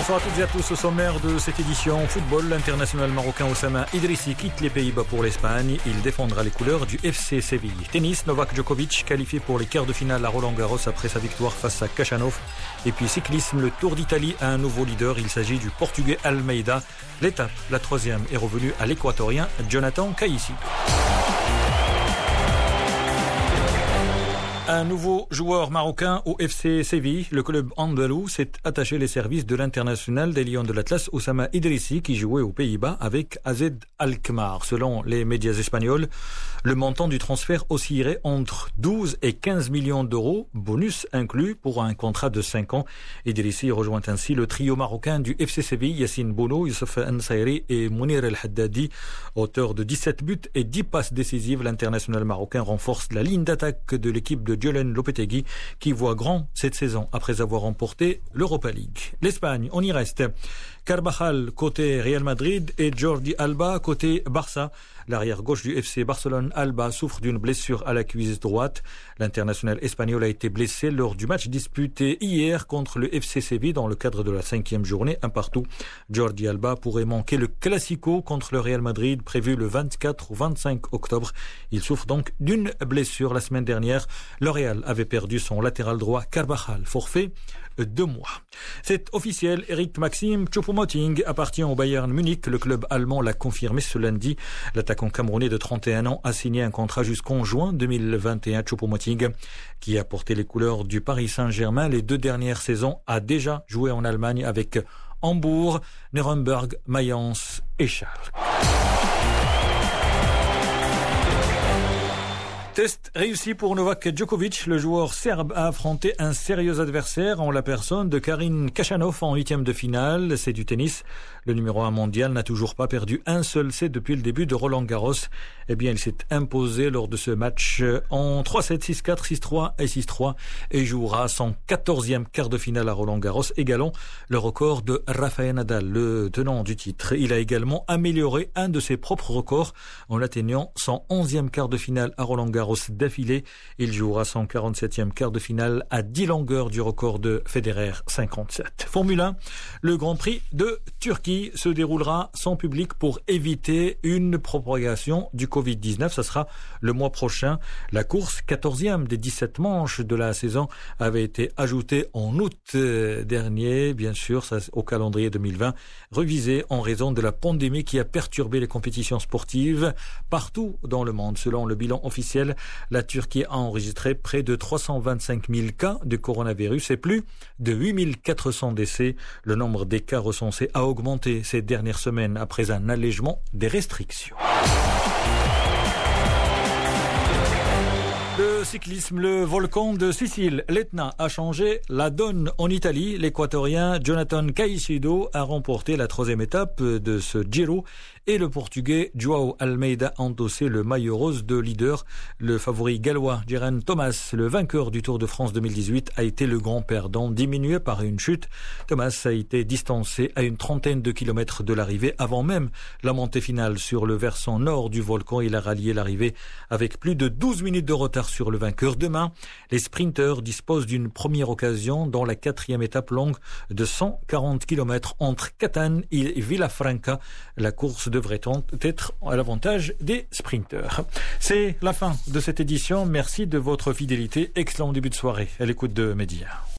Bonsoir à toutes et à tous. Au sommaire de cette édition football, l'international marocain Oussama Idrissi quitte les Pays-Bas pour l'Espagne. Il défendra les couleurs du FC Séville. Tennis, Novak Djokovic qualifié pour les quarts de finale à Roland Garros après sa victoire face à Kachanov. Et puis cyclisme, le Tour d'Italie a un nouveau leader. Il s'agit du Portugais Almeida. L'étape, la troisième, est revenue à l'équatorien Jonathan Caïssi. Un nouveau joueur marocain au FC Séville, le club andalou, s'est attaché les services de l'international des Lions de l'Atlas Oussama Idrissi qui jouait aux Pays-Bas avec AZ Alkmaar. Selon les médias espagnols, le montant du transfert oscillerait entre 12 et 15 millions d'euros, bonus inclus pour un contrat de 5 ans. Idrissi rejoint ainsi le trio marocain du FC Séville, Yassine Bouno, Youssef Ansayri et Mounir El Haddadi. Auteur de 17 buts et 10 passes décisives, l'international marocain renforce la ligne d'attaque de l'équipe de Diolen Lopetegui qui voit grand cette saison après avoir remporté l'Europa League. L'Espagne, on y reste. Carbajal côté Real Madrid et Jordi Alba côté Barça. L'arrière gauche du FC Barcelone, Alba, souffre d'une blessure à la cuisse droite. L'international espagnol a été blessé lors du match disputé hier contre le FC Séville dans le cadre de la cinquième journée, un partout. Jordi Alba pourrait manquer le Classico contre le Real Madrid prévu le 24 ou 25 octobre. Il souffre donc d'une blessure la semaine dernière. Le Real avait perdu son latéral droit Carbajal, forfait deux mois. C'est officiel, Eric Maxime Choupo-Moting appartient au Bayern Munich. Le club allemand l'a confirmé ce lundi. L'attaquant camerounais de 31 ans a signé un contrat jusqu'en juin 2021. Choupo-Moting, qui a porté les couleurs du Paris Saint-Germain les deux dernières saisons, a déjà joué en Allemagne avec Hambourg, Nuremberg, Mayence et Charles. Test réussi pour Novak Djokovic. Le joueur serbe a affronté un sérieux adversaire en la personne de Karin Kachanov en huitième de finale. C'est du tennis. Le numéro un mondial n'a toujours pas perdu un seul set depuis le début de Roland Garros. Eh bien, il s'est imposé lors de ce match en 3-7, 6-4, 6-3 et 6-3 et jouera son quatorzième quart de finale à Roland Garros, égalant le record de Rafael Nadal, le tenant du titre. Il a également amélioré un de ses propres records en atteignant son onzième quart de finale à Roland Garros d'affilée. Il jouera son 47e quart de finale à 10 longueurs du record de Federer 57. Formule 1, le Grand Prix de Turquie se déroulera sans public pour éviter une propagation du Covid-19. Ce sera le mois prochain. La course 14e des 17 manches de la saison avait été ajoutée en août dernier, bien sûr, au calendrier 2020, revisé en raison de la pandémie qui a perturbé les compétitions sportives partout dans le monde. Selon le bilan officiel, la Turquie a enregistré près de 325 000 cas de coronavirus et plus de 8 400 décès. Le nombre des cas recensés a augmenté ces dernières semaines après un allègement des restrictions. Le cyclisme, le volcan de Sicile, l'Etna, a changé la donne en Italie. L'équatorien Jonathan Caicedo a remporté la troisième étape de ce Giro et le portugais Joao Almeida a endossé le maillot rose de leader. Le favori gallois Geraint Thomas, le vainqueur du Tour de France 2018, a été le grand perdant, diminué par une chute. Thomas a été distancé à une trentaine de kilomètres de l'arrivée avant même la montée finale sur le versant nord du volcan. Il a rallié l'arrivée avec plus de 12 minutes de retard sur le vainqueur. Demain, les sprinteurs disposent d'une première occasion dans la quatrième étape longue de 140 km entre Catane et Villafranca. La course devrait être à l'avantage des sprinteurs. C'est la fin de cette édition. Merci de votre fidélité. Excellent début de soirée à l'écoute de Média.